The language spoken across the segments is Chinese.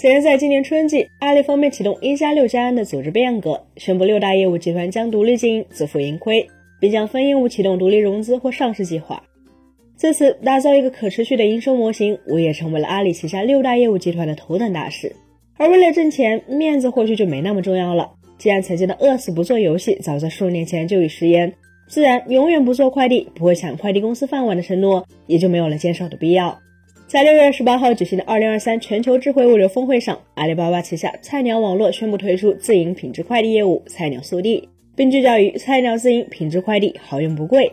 虽然在今年春季，阿里方面启动“一加六加 N” 的组织变革，宣布六大业务集团将独立经营，自负盈亏，并将分业务启动独立融资或上市计划。自此，打造一个可持续的营收模型，无疑成为了阿里旗下六大业务集团的头等大事。而为了挣钱，面子或许就没那么重要了。既然曾经的饿死不做游戏，早在数年前就已食言，自然永远不做快递、不会抢快递公司饭碗的承诺，也就没有了坚守的必要。在六月二十八号举行的二零二三全球智慧物流峰会上，阿里巴巴旗下菜鸟网络宣布推出自营品质快递业务“菜鸟速递”，并聚焦于菜鸟自营品质快递，好用不贵。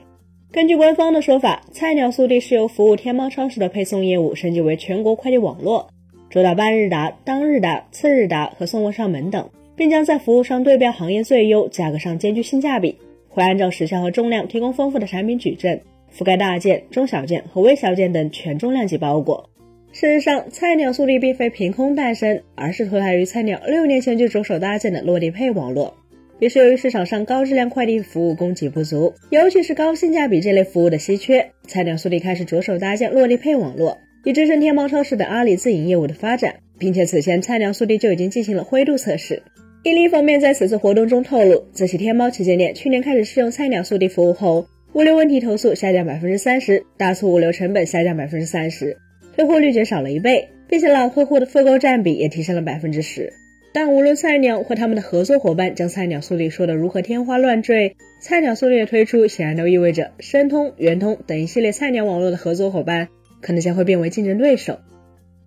根据官方的说法，菜鸟速递是由服务天猫超市的配送业务升级为全国快递网络，主打半日达、当日达、次日达和送货上门等，并将在服务上对标行业最优，价格上兼具性价比，会按照时效和重量提供丰富的产品矩阵。覆盖大件、中小件和微小件等全重量级包裹。事实上，菜鸟速递并非凭空诞生，而是脱胎于菜鸟六年前就着手搭建的落地配网络。也是由于市场上高质量快递服务供给不足，尤其是高性价比这类服务的稀缺，菜鸟速递开始着手搭建落地配网络，以支撑天猫超市等阿里自营业务的发展。并且此前菜鸟速递就已经进行了灰度测试。伊利方面在此次活动中透露，自其天猫旗舰店去年开始试用菜鸟速递服务后。物流问题投诉下降百分之三十，大促物流成本下降百分之三十，退货率减少了一倍，并且老客户的复购占比也提升了百分之十。但无论菜鸟或他们的合作伙伴将菜鸟速递说的如何天花乱坠，菜鸟速递的推出显然都意味着申通、圆通等一系列菜鸟网络的合作伙伴可能将会变为竞争对手。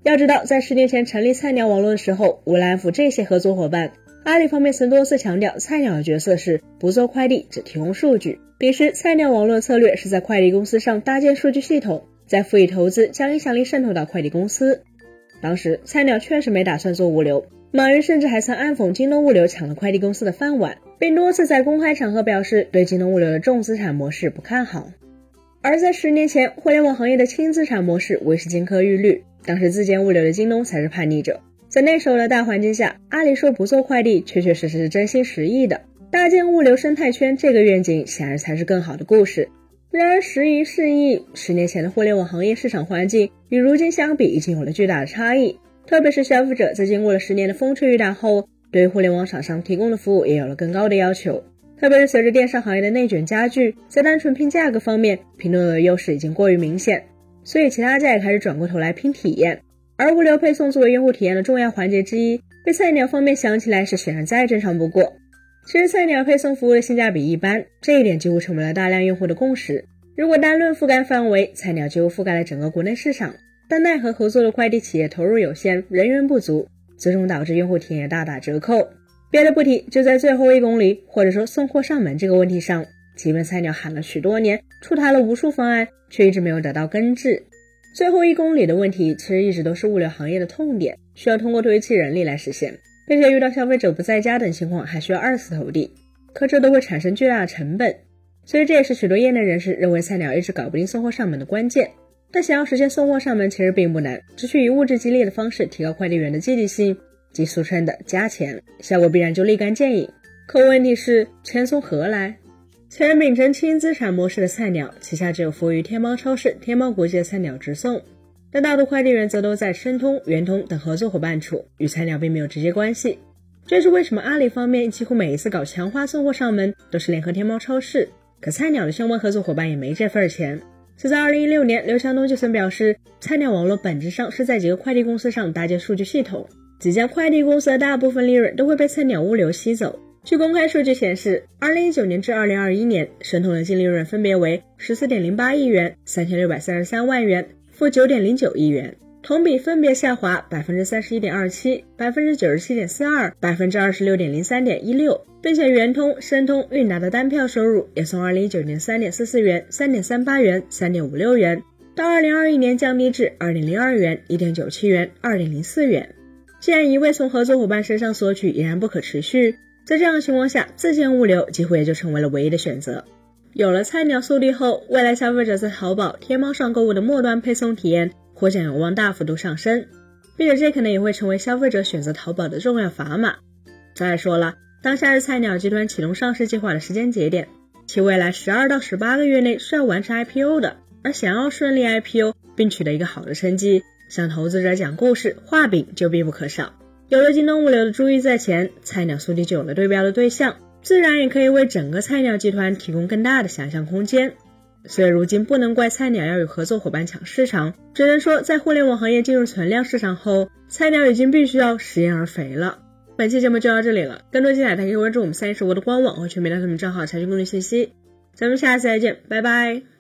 要知道，在十年前成立菜鸟网络的时候，为了安抚这些合作伙伴，阿里方面曾多次强调，菜鸟的角色是不做快递，只提供数据。彼时，菜鸟网络策略是在快递公司上搭建数据系统，再赋予投资，将影响力渗透到快递公司。当时，菜鸟确实没打算做物流，马云甚至还曾暗讽京东物流抢了快递公司的饭碗，并多次在公开场合表示对京东物流的重资产模式不看好。而在十年前，互联网行业的轻资产模式为是金科玉律，当时自建物流的京东才是叛逆者。在那时候的大环境下，阿里说不做快递，确确实实是真心实意的。搭建物流生态圈这个愿景，显然才是更好的故事。然而时移世易，十年前的互联网行业市场环境与如今相比，已经有了巨大的差异。特别是消费者在经过了十年的风吹雨打后，对于互联网厂商提供的服务也有了更高的要求。特别是随着电商行业的内卷加剧，在单纯拼价格方面，拼多多的优势已经过于明显，所以其他家也开始转过头来拼体验。而物流配送作为用户体验的重要环节之一，被菜鸟方面想起来是显然再正常不过。其实菜鸟配送服务的性价比一般，这一点几乎成为了大量用户的共识。如果单论覆盖范围，菜鸟几乎覆盖了整个国内市场，但奈何合作的快递企业投入有限，人员不足，最终导致用户体验大打折扣。别的不提，就在最后一公里或者说送货上门这个问题上，即便菜鸟喊了许多年，出台了无数方案，却一直没有得到根治。最后一公里的问题，其实一直都是物流行业的痛点，需要通过堆砌人力来实现。并且遇到消费者不在家等情况，还需要二次投递，可这都会产生巨大的成本，所以这也是许多业内人士认为菜鸟一直搞不定送货上门的关键。但想要实现送货上门，其实并不难，只需以物质激励的方式提高快递员的积极性，即俗称的加钱，效果必然就立竿见影。可问题是，钱从何来？虽然秉承轻资产模式的菜鸟旗下只有服务于天猫超市、天猫国际的菜鸟直送。但大多快递员则都在申通、圆通等合作伙伴处，与菜鸟并没有直接关系。这也是为什么阿里方面几乎每一次搞强化送货上门，都是联合天猫超市，可菜鸟的相关合作伙伴也没这份钱。就在二零一六年，刘强东就曾表示，菜鸟网络本质上是在几个快递公司上搭建数据系统，几家快递公司的大部分利润都会被菜鸟物流吸走。据公开数据显示，二零一九年至二零二一年，申通的净利润分别为十四点零八亿元、三千六百三十三万元。负九点零九亿元，同比分别下滑百分之三十一点二七、百分之九十七点四二、百分之二十六点零三点一六，并且圆通、申通、韵达的单票收入也从二零一九年三点四四元、三点三八元、三点五六元，到二零二一年降低至二点零二元、一点九七元、二点零四元。既然一味从合作伙伴身上索取依然不可持续，在这样的情况下，自建物流几乎也就成为了唯一的选择。有了菜鸟速递后，未来消费者在淘宝、天猫上购物的末端配送体验或将有望大幅度上升，并且这可能也会成为消费者选择淘宝的重要砝码。再说了，当下是菜鸟集团启动上市计划的时间节点，其未来十二到十八个月内是要完成 IPO 的，而想要顺利 IPO 并取得一个好的成绩，向投资者讲故事、画饼就必不可少。有了京东物流的珠玉在前，菜鸟速递就有了对标的对象，自然也可以为整个菜鸟集团提供更大的想象空间。所以如今不能怪菜鸟要与合作伙伴抢市场，只能说在互联网行业进入存量市场后，菜鸟已经必须要食言而肥了。本期节目就到这里了，更多精彩大家可以关注我们三十五的官网和全民大头们账号查询更多信息。咱们下次再见，拜拜。